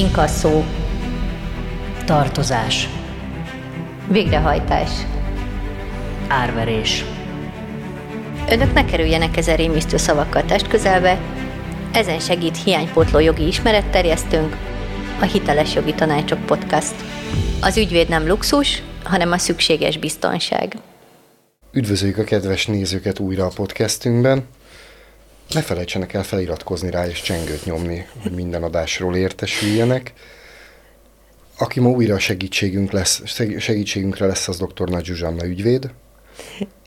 inkasszó, tartozás, végrehajtás. árverés, Önök ne kerüljenek ezen rémisztő szavakkal test közelbe, ezen segít hiánypótló jogi ismeretterjesztőnk, a Hiteles Jogi Tanácsok Podcast. Az ügyvéd nem luxus, hanem a szükséges biztonság. Üdvözöljük a kedves nézőket újra a podcastünkben. Ne felejtsenek el feliratkozni rá és csengőt nyomni, hogy minden adásról értesüljenek. Aki ma újra segítségünk lesz, segítségünkre lesz, az dr. Nagy Zsuzsanna ügyvéd.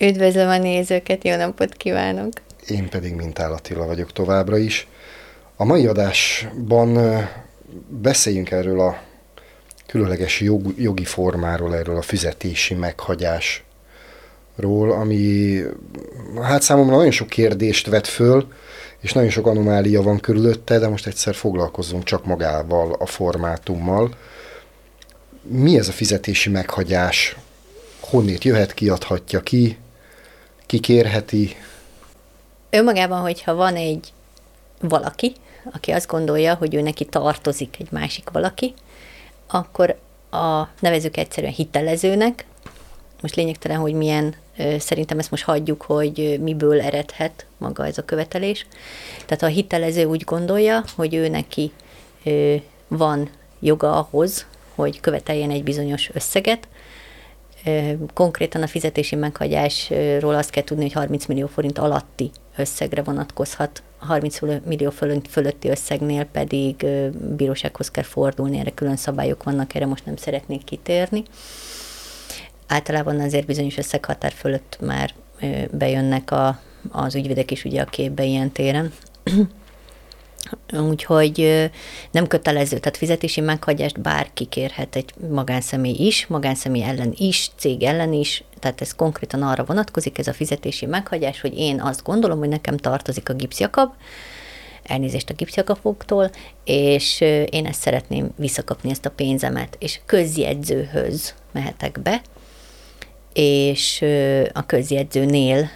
Üdvözlöm a nézőket, jó napot kívánok! Én pedig Mintál Attila vagyok továbbra is. A mai adásban beszéljünk erről a különleges jog, jogi formáról, erről a fizetési meghagyásról, ami hát számomra nagyon sok kérdést vet föl, és nagyon sok anomália van körülötte, de most egyszer foglalkozunk csak magával, a formátummal. Mi ez a fizetési meghagyás? Honnét jöhet, ki adhatja ki, ki kérheti? Önmagában, hogyha van egy valaki, aki azt gondolja, hogy ő neki tartozik egy másik valaki, akkor a nevezük egyszerűen hitelezőnek, most lényegtelen, hogy milyen, szerintem ezt most hagyjuk, hogy miből eredhet maga ez a követelés. Tehát a hitelező úgy gondolja, hogy ő neki van joga ahhoz, hogy követeljen egy bizonyos összeget, Konkrétan a fizetési meghagyásról azt kell tudni, hogy 30 millió forint alatti összegre vonatkozhat, a 30 millió fölött, fölötti összegnél pedig bírósághoz kell fordulni, erre külön szabályok vannak, erre most nem szeretnék kitérni. Általában azért bizonyos összeghatár fölött már bejönnek a, az ügyvédek is ugye a képbe ilyen téren. Úgyhogy nem kötelező, tehát fizetési meghagyást bárki kérhet, egy magánszemély is, magánszemély ellen is, cég ellen is, tehát ez konkrétan arra vonatkozik, ez a fizetési meghagyás, hogy én azt gondolom, hogy nekem tartozik a gipszjakab, elnézést a gipszjakapoktól, és én ezt szeretném visszakapni, ezt a pénzemet, és közjegyzőhöz mehetek be, és a közjegyzőnél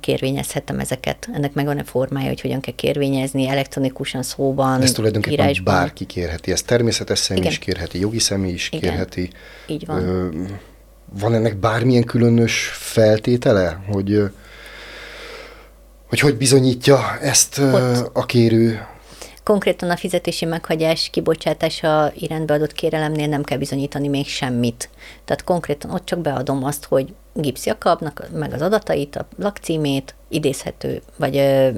kérvényezhetem ezeket. Ennek megvan a formája, hogy hogyan kell kérvényezni, elektronikusan, szóban, Ez tulajdonképpen írásban. bárki kérheti. Ez természetes személy Igen. is kérheti, jogi személy is Igen. kérheti. Így van. Ö, van ennek bármilyen különös feltétele, hogy hogy hogy bizonyítja ezt Ott. a kérő? Konkrétan a fizetési meghagyás kibocsátása irányba adott kérelemnél nem kell bizonyítani még semmit. Tehát konkrétan ott csak beadom azt, hogy gipszjakabnak meg az adatait, a lakcímét, idézhető, vagy ö,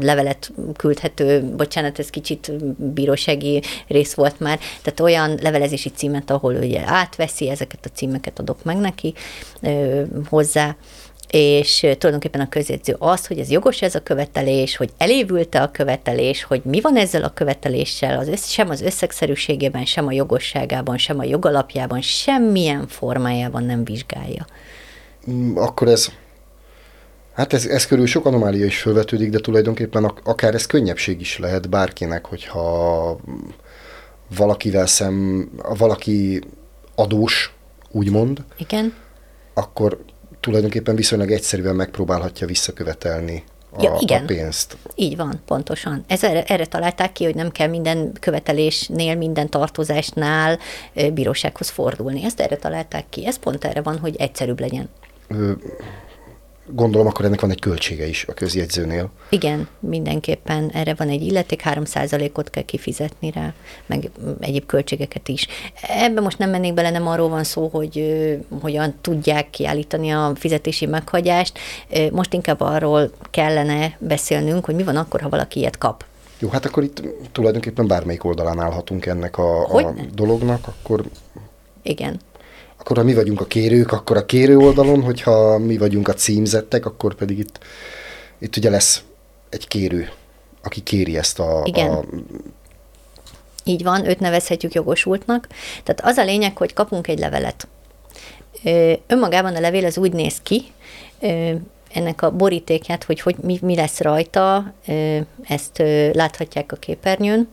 levelet küldhető, bocsánat, ez kicsit bírósági rész volt már, tehát olyan levelezési címet, ahol ugye átveszi, ezeket a címeket adok meg neki ö, hozzá, és tulajdonképpen a közjegyző az, hogy ez jogos ez a követelés, hogy elévült-e a követelés, hogy mi van ezzel a követeléssel, az össz, sem az összegszerűségében, sem a jogosságában, sem a jogalapjában, semmilyen formájában nem vizsgálja. Mm, Akkor ez, hát ez, ez körül sok anomália is felvetődik, de tulajdonképpen ak- akár ez könnyebbség is lehet bárkinek, hogyha valakivel szem, valaki adós, úgymond, Igen? akkor tulajdonképpen viszonylag egyszerűen megpróbálhatja visszakövetelni a, Ja, igen. a pénzt. Így van, pontosan. Ez erre, erre találták ki, hogy nem kell minden követelésnél, minden tartozásnál bírósághoz fordulni. Ezt erre találták ki. Ez pont erre van, hogy egyszerűbb legyen. Ö, Gondolom, akkor ennek van egy költsége is a közjegyzőnél. Igen, mindenképpen erre van egy illeték, 3%-ot kell kifizetni rá, meg egyéb költségeket is. Ebben most nem mennék bele, nem arról van szó, hogy hogyan tudják kiállítani a fizetési meghagyást. Most inkább arról kellene beszélnünk, hogy mi van akkor, ha valaki ilyet kap. Jó, hát akkor itt tulajdonképpen bármelyik oldalán állhatunk ennek a, a Hogyne. dolognak, akkor Igen. Akkor ha mi vagyunk a kérők, akkor a kérő oldalon, hogyha mi vagyunk a címzettek, akkor pedig itt, itt ugye lesz egy kérő, aki kéri ezt a, Igen. a Így van, őt nevezhetjük jogosultnak. Tehát az a lényeg, hogy kapunk egy levelet. Ö, Önmagában a levél az úgy néz ki, ö, ennek a borítékját, hogy, hogy mi, mi lesz rajta, ö, ezt láthatják a képernyőn.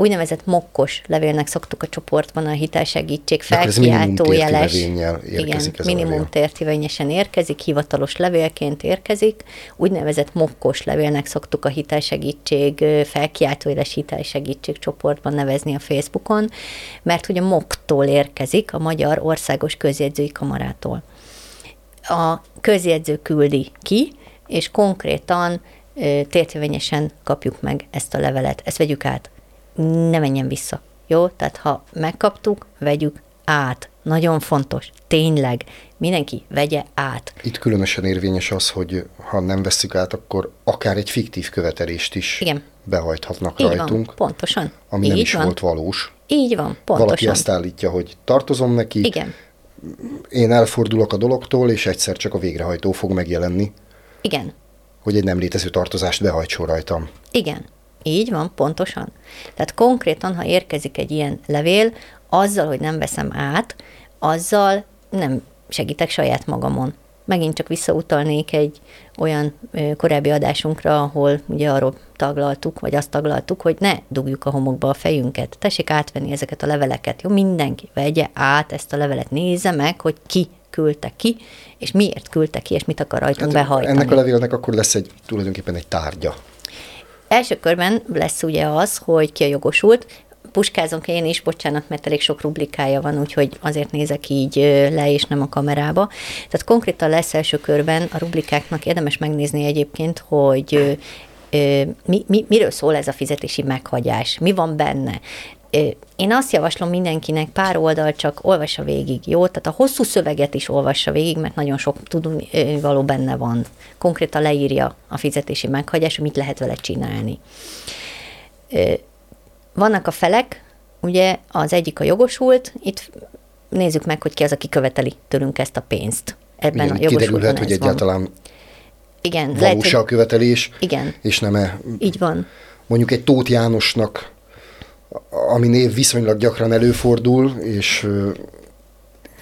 Úgynevezett mokkos levélnek szoktuk a csoportban a hitelsegítség felkiáltó jeles. Igen, ez minimum tértivényesen érkezik, hivatalos levélként érkezik. Úgynevezett mokkos levélnek szoktuk a hitelsegítség, felkiáltó jeles hitelsegítség csoportban nevezni a Facebookon, mert a MOK-tól érkezik, a Magyar Országos Közjegyzői Kamarától a közjegyző küldi ki, és konkrétan ö, tértövényesen kapjuk meg ezt a levelet. Ezt vegyük át. Ne menjen vissza. Jó? Tehát ha megkaptuk, vegyük át. Nagyon fontos. Tényleg. Mindenki vegye át. Itt különösen érvényes az, hogy ha nem vesszük át, akkor akár egy fiktív követelést is Igen. behajthatnak Így rajtunk, van. Pontosan. ami Így nem is van. volt valós. Így van. Pontosan. Valaki azt állítja, hogy tartozom neki, Igen. én elfordulok a dologtól, és egyszer csak a végrehajtó fog megjelenni, Igen. hogy egy nem létező tartozást behajtson rajtam. Igen, így van, pontosan. Tehát konkrétan, ha érkezik egy ilyen levél, azzal, hogy nem veszem át, azzal nem segítek saját magamon. Megint csak visszautalnék egy olyan korábbi adásunkra, ahol ugye arról taglaltuk, vagy azt taglaltuk, hogy ne dugjuk a homokba a fejünket. Tessék átvenni ezeket a leveleket. Jó, mindenki vegye át ezt a levelet, nézze meg, hogy ki küldte ki, és miért küldte ki, és mit akar rajtunk hát behajtani. ennek a levélnek akkor lesz egy tulajdonképpen egy tárgya. Első körben lesz ugye az, hogy ki a jogosult, puskázom én is, bocsánat, mert elég sok rublikája van, úgyhogy azért nézek így le, és nem a kamerába. Tehát konkrétan lesz első körben a rublikáknak érdemes megnézni egyébként, hogy mi, mi, miről szól ez a fizetési meghagyás, mi van benne. Én azt javaslom mindenkinek, pár oldal csak olvassa végig, jó? Tehát a hosszú szöveget is olvassa végig, mert nagyon sok való benne van. Konkrétan leírja a fizetési meghagyás, hogy mit lehet vele csinálni. Vannak a felek, ugye az egyik a jogosult, itt nézzük meg, hogy ki az, aki követeli tőlünk ezt a pénzt. Ebben Igen, a jogosultban hogy ez van. egyáltalán Igen, lehet, valós a követelés, Igen. és nem -e így van. mondjuk egy Tóth Jánosnak, ami név viszonylag gyakran előfordul, és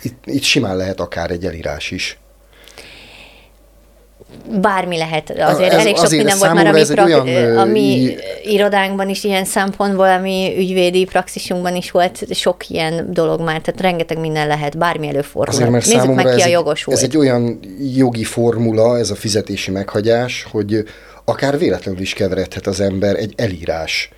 itt, itt simán lehet akár egy elírás is. Bármi lehet. Azért Ez- elég sok azért minden volt már a számomra mi, ez egy prak- olyan, a mi irodánkban is ilyen szempontból, a mi ügyvédi praxisunkban is volt sok ilyen dolog már, tehát rengeteg minden lehet, bármi előfordul. Azért, mert Nézzük meg ki ez a jogosult. ez egy olyan jogi formula, ez a fizetési meghagyás, hogy akár véletlenül is keveredhet az ember egy elírás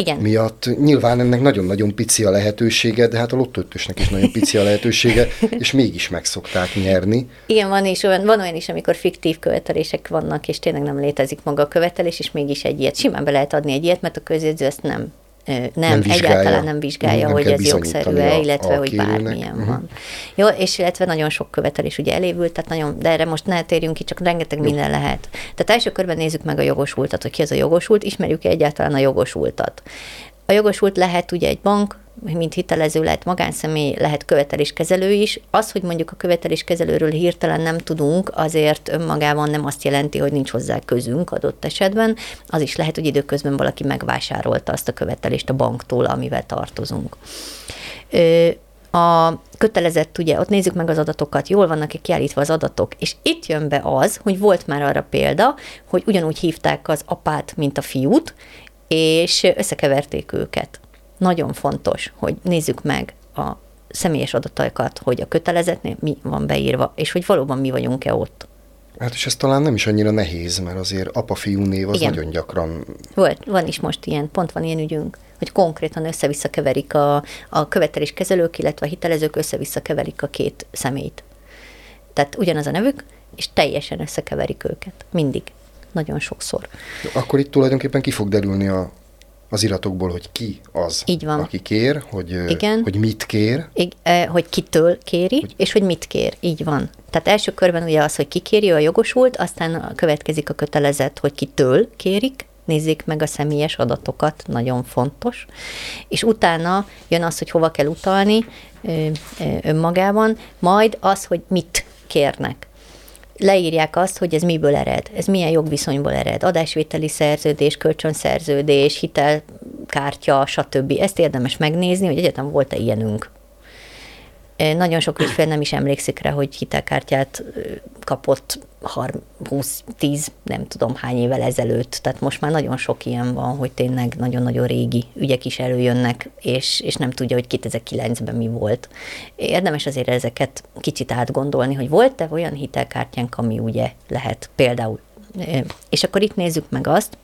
Igen. miatt. Nyilván ennek nagyon-nagyon pici a lehetősége, de hát a lottóötösnek is nagyon pici a lehetősége, és mégis meg szokták nyerni. Igen, van, is olyan, van olyan is, amikor fiktív követelések vannak, és tényleg nem létezik maga a követelés, és mégis egy ilyet. Simán be lehet adni egy ilyet, mert a közjegyző ezt nem nem, Nem vizsgálja. egyáltalán nem vizsgálja, Nem hogy ez jogszerű-e, a- illetve a hogy bármilyen Mhm. van. Jó, és illetve nagyon sok követelés ugye elévült, tehát nagyon, de erre most ne térjünk ki, csak rengeteg minden lehet. Tehát első körben nézzük meg a jogosultat, hogy ki az a jogosult, ismerjük -e egyáltalán a jogosultat. A jogosult lehet ugye egy bank, mint hitelező, lehet magánszemély, lehet követeléskezelő is. Az, hogy mondjuk a követeléskezelőről hirtelen nem tudunk, azért önmagában nem azt jelenti, hogy nincs hozzá közünk adott esetben. Az is lehet, hogy időközben valaki megvásárolta azt a követelést a banktól, amivel tartozunk. A kötelezett, ugye, ott nézzük meg az adatokat, jól vannak-e kiállítva az adatok, és itt jön be az, hogy volt már arra példa, hogy ugyanúgy hívták az apát, mint a fiút, és összekeverték őket. Nagyon fontos, hogy nézzük meg a személyes adatokat, hogy a kötelezetnél mi van beírva, és hogy valóban mi vagyunk-e ott. Hát és ez talán nem is annyira nehéz, mert azért apa-fiú név az Igen. nagyon gyakran Volt, van is most ilyen, pont van ilyen ügyünk, hogy konkrétan össze-vissza keverik a, a követeléskezelők, illetve a hitelezők össze-vissza keverik a két személyt. Tehát ugyanaz a nevük, és teljesen összekeverik őket. Mindig. Nagyon sokszor. Akkor itt tulajdonképpen ki fog derülni a, az iratokból, hogy ki az, Így van. aki kér, hogy, Igen. hogy mit kér. Ig- eh, hogy kitől kéri, hogy... és hogy mit kér. Így van. Tehát első körben ugye az, hogy ki kéri, a jogosult, aztán következik a kötelezet, hogy kitől kérik, nézzék meg a személyes adatokat, nagyon fontos. És utána jön az, hogy hova kell utalni önmagában, majd az, hogy mit kérnek. Leírják azt, hogy ez miből ered, ez milyen jogviszonyból ered, adásvételi szerződés, kölcsönszerződés, hitelkártya, stb. Ezt érdemes megnézni, hogy egyetem volt-e ilyenünk Nagyon sok ügyfél nem is emlékszik rá, hogy hitelkártyát kapott 20-10, nem tudom hány évvel ezelőtt. Tehát most már nagyon sok ilyen van, hogy tényleg nagyon-nagyon régi ügyek is előjönnek, és, és nem tudja, hogy 2009-ben mi volt. Érdemes azért ezeket kicsit átgondolni, hogy volt-e olyan hitelkártyánk, ami ugye lehet például. És akkor itt nézzük meg azt,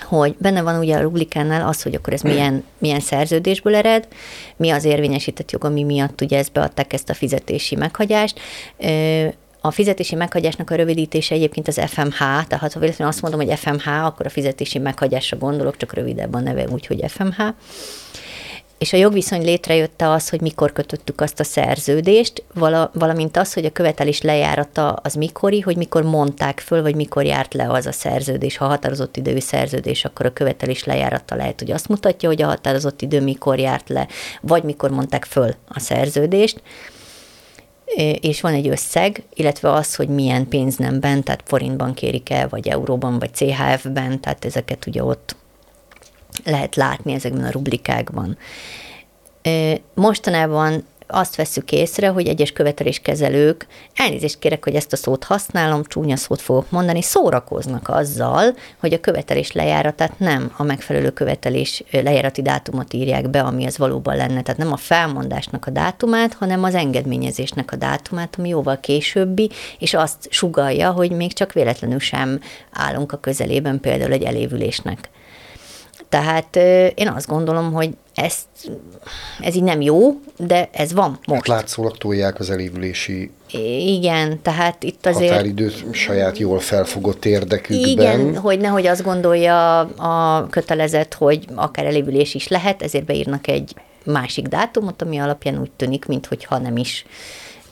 hogy benne van ugye a rublikánál az, hogy akkor ez milyen, milyen szerződésből ered, mi az érvényesített jog, ami miatt ugye ezt beadták ezt a fizetési meghagyást. A fizetési meghagyásnak a rövidítése egyébként az FMH, tehát ha véletlenül azt mondom, hogy FMH, akkor a fizetési meghagyásra gondolok, csak rövidebb a neve, úgyhogy FMH és a jogviszony létrejötte az, hogy mikor kötöttük azt a szerződést, vala, valamint az, hogy a követelés lejárata az mikori, hogy mikor mondták föl, vagy mikor járt le az a szerződés. Ha határozott időű szerződés, akkor a követelés lejárata lehet, hogy azt mutatja, hogy a határozott idő mikor járt le, vagy mikor mondták föl a szerződést és van egy összeg, illetve az, hogy milyen pénznemben, tehát forintban kérik el, vagy euróban, vagy CHF-ben, tehát ezeket ugye ott lehet látni ezekben a rublikákban. Mostanában azt veszük észre, hogy egyes követeléskezelők, elnézést kérek, hogy ezt a szót használom, csúnya szót fogok mondani, szórakoznak azzal, hogy a követelés lejáratát nem a megfelelő követelés lejárati dátumot írják be, ami az valóban lenne. Tehát nem a felmondásnak a dátumát, hanem az engedményezésnek a dátumát, ami jóval későbbi, és azt sugalja, hogy még csak véletlenül sem állunk a közelében például egy elévülésnek. Tehát én azt gondolom, hogy ezt, ez így nem jó, de ez van most. Hát látszólag tolják az elévülési igen, tehát itt azért... Határidőt saját jól felfogott érdekükben. Igen, hogy nehogy azt gondolja a kötelezet, hogy akár elévülés is lehet, ezért beírnak egy másik dátumot, ami alapján úgy tűnik, mintha nem is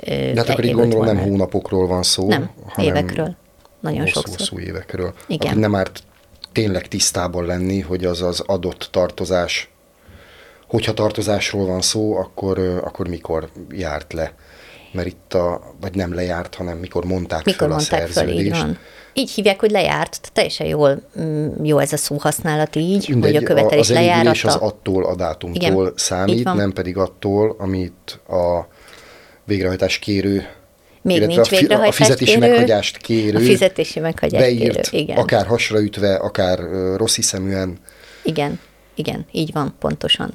De hát akkor így gondolom nem hónapokról van szó, nem, hanem évekről. Nagyon hosszú, sokszor. Hosszú évekről. Igen. Akkor nem árt tényleg tisztában lenni, hogy az az adott tartozás, hogyha tartozásról van szó, akkor, akkor mikor járt le. Mert itt a, vagy nem lejárt, hanem mikor mondták mikor fel mondták a szerződést. Föl, így van. Így hívják, hogy lejárt, teljesen jól, mm, jó ez a szóhasználat így, Mindegy, hogy a követelés lejárata. Az az attól a dátumtól Igen, számít, nem pedig attól, amit a végrehajtás kérő még Illetve nincs végrehajtás A fizetési kérő, meghagyást kérő. A fizetési meghagyást beírt, kérő, igen. akár hasraütve, akár rossz hiszeműen. Igen, igen, így van, pontosan.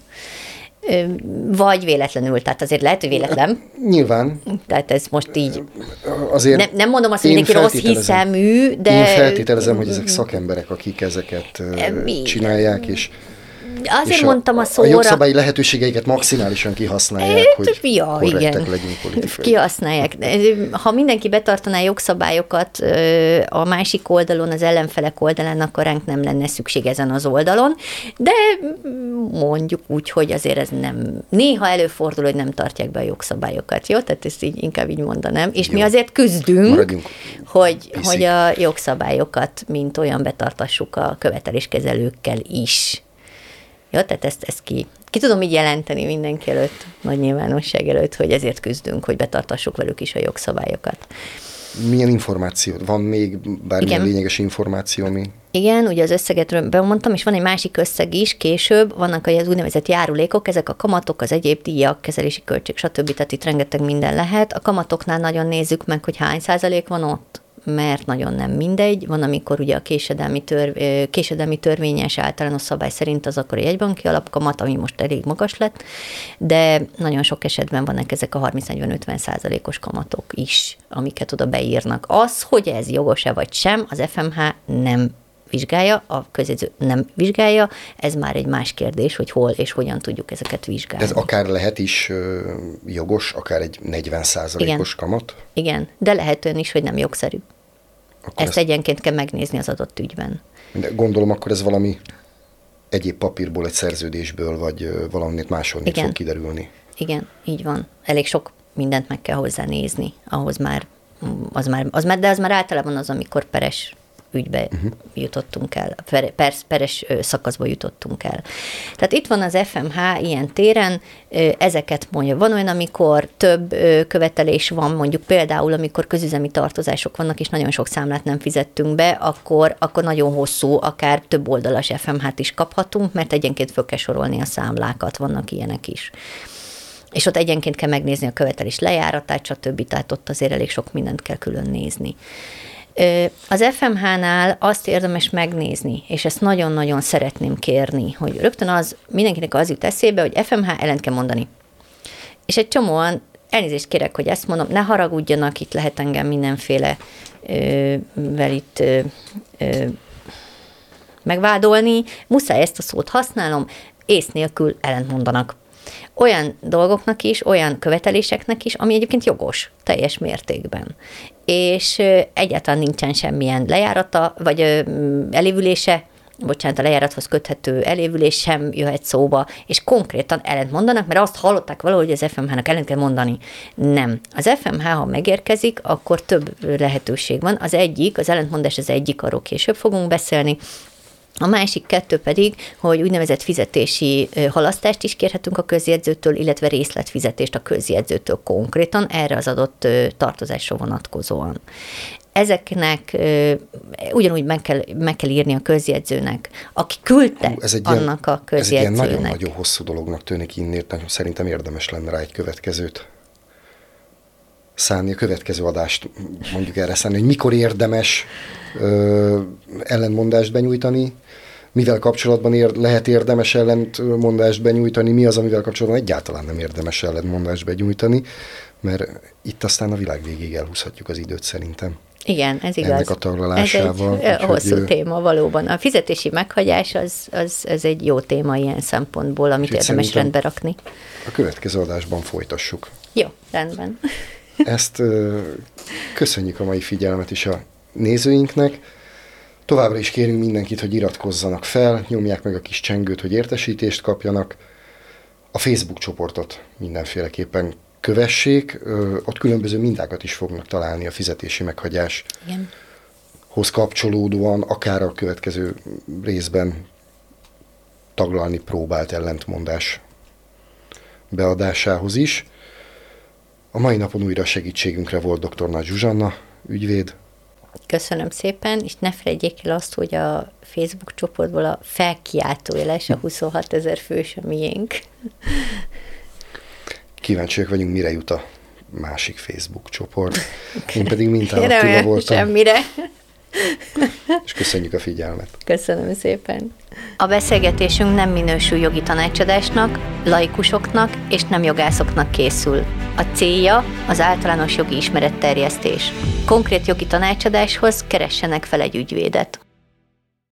Vagy véletlenül, tehát azért lehet, hogy véletlen. Nyilván. Tehát ez most így... Azért ne, nem mondom azt, hogy mindenki rossz hiszemű, de... Én feltételezem, hogy ezek szakemberek, akik ezeket csinálják, és Azért és mondtam a, a szóra... A jogszabályi lehetőségeiket maximálisan kihasználják, hát, hogy ja, igen. legyünk politikai. Kihasználják. Ha mindenki betartaná jogszabályokat a másik oldalon, az ellenfelek oldalán, akkor ránk nem lenne szükség ezen az oldalon, de mondjuk úgy, hogy azért ez nem... Néha előfordul, hogy nem tartják be a jogszabályokat, jó? Tehát ezt így inkább így mondanám. És jó. mi azért küzdünk, hogy, hogy a jogszabályokat, mint olyan betartassuk a követeléskezelőkkel is. Ja, tehát ezt, ezt ki, ki tudom így jelenteni mindenki előtt, nagy nyilvánosság előtt, hogy ezért küzdünk, hogy betartassuk velük is a jogszabályokat. Milyen információ? Van még bármilyen Igen. lényeges információ, ami... Igen, ugye az összeget bemondtam, és van egy másik összeg is később, vannak az úgynevezett járulékok, ezek a kamatok, az egyéb díjak, kezelési költség, stb. Tehát itt rengeteg minden lehet. A kamatoknál nagyon nézzük meg, hogy hány százalék van ott, mert nagyon nem mindegy. Van, amikor ugye a késedelmi, törv, késedelmi törvényes általános szabály szerint az akkor a jegybanki alapkamat, ami most elég magas lett, de nagyon sok esetben vannak ezek a 30-40-50 százalékos kamatok is, amiket oda beírnak. Az, hogy ez jogos-e vagy sem, az FMH nem vizsgálja, a közjegyző nem vizsgálja, ez már egy más kérdés, hogy hol és hogyan tudjuk ezeket vizsgálni. Ez akár lehet is jogos, akár egy 40 os kamat? Igen, de lehet olyan is, hogy nem jogszerű. Akkor ezt, ezt egyenként kell megnézni az adott ügyben. De gondolom, akkor ez valami egyéb papírból, egy szerződésből, vagy valamit máshol Igen. fog kiderülni. Igen, így van. Elég sok mindent meg kell hozzá nézni, ahhoz már az már, az már, de az már általában az, amikor peres ügybe uh-huh. jutottunk el, per, peres szakaszba jutottunk el. Tehát itt van az FMH ilyen téren, ezeket mondja. Van olyan, amikor több követelés van, mondjuk például, amikor közüzemi tartozások vannak, és nagyon sok számlát nem fizettünk be, akkor, akkor nagyon hosszú, akár több oldalas FMH-t is kaphatunk, mert egyenként föl kell sorolni a számlákat, vannak ilyenek is. és ott egyenként kell megnézni a követelés lejáratát, stb. Tehát ott azért elég sok mindent kell külön nézni. Az FMH-nál azt érdemes megnézni, és ezt nagyon-nagyon szeretném kérni, hogy rögtön az, mindenkinek az jut eszébe, hogy FMH ellent kell mondani. És egy csomóan, elnézést kérek, hogy ezt mondom, ne haragudjanak, itt lehet engem mindenféle ö, vel itt megvádolni, muszáj ezt a szót használnom, ész nélkül ellentmondanak olyan dolgoknak is, olyan követeléseknek is, ami egyébként jogos, teljes mértékben. És egyáltalán nincsen semmilyen lejárata, vagy elévülése, bocsánat, a lejárathoz köthető elévülés sem jöhet szóba, és konkrétan ellent mondanak, mert azt hallották valahogy, hogy az FMH-nak ellent kell mondani. Nem. Az FMH, ha megérkezik, akkor több lehetőség van. Az egyik, az ellentmondás az egyik, arról később fogunk beszélni, a másik kettő pedig, hogy úgynevezett fizetési halasztást is kérhetünk a közjegyzőtől, illetve részletfizetést a közjegyzőtől konkrétan erre az adott tartozásra vonatkozóan. Ezeknek ugyanúgy meg kell, meg kell írni a közjegyzőnek, aki küldte Hú, ez egy annak ilyen, a közjegyzőnek. Ez egy ilyen nagyon-nagyon hosszú dolognak tűnik innét, szerintem érdemes lenne rá egy következőt szállni, a következő adást mondjuk erre szállni, hogy mikor érdemes ö, ellenmondást benyújtani, mivel kapcsolatban ér, lehet érdemes ellentmondást benyújtani, mi az, amivel kapcsolatban egyáltalán nem érdemes ellentmondást benyújtani, mert itt aztán a világ végéig elhúzhatjuk az időt szerintem. Igen, ez igaz. Ennek a taglalásával. Ez egy hosszú hogy, téma valóban. A fizetési meghagyás az, az, az egy jó téma ilyen szempontból, amit érdemes rendbe rakni. A következő adásban folytassuk. Jó, rendben. Ezt köszönjük a mai figyelmet is a nézőinknek. Továbbra is kérünk mindenkit, hogy iratkozzanak fel, nyomják meg a kis csengőt, hogy értesítést kapjanak. A Facebook csoportot mindenféleképpen kövessék, ott különböző mintákat is fognak találni a fizetési meghagyás. Igen. hoz kapcsolódóan, akár a következő részben taglalni próbált ellentmondás beadásához is. A mai napon újra segítségünkre volt dr. Nagy Zsuzsanna, ügyvéd. Köszönöm szépen, és ne felejtjék el azt, hogy a Facebook csoportból a felkiáltójeles, a 26 ezer fős a miénk. Kíváncsiak vagyunk, mire jut a másik Facebook csoport. Én pedig mintának voltam. Semmire. És köszönjük a figyelmet. Köszönöm szépen. A beszélgetésünk nem minősül jogi tanácsadásnak, laikusoknak és nem jogászoknak készül. A célja az általános jogi ismeretterjesztés. Konkrét jogi tanácsadáshoz keressenek fel egy ügyvédet.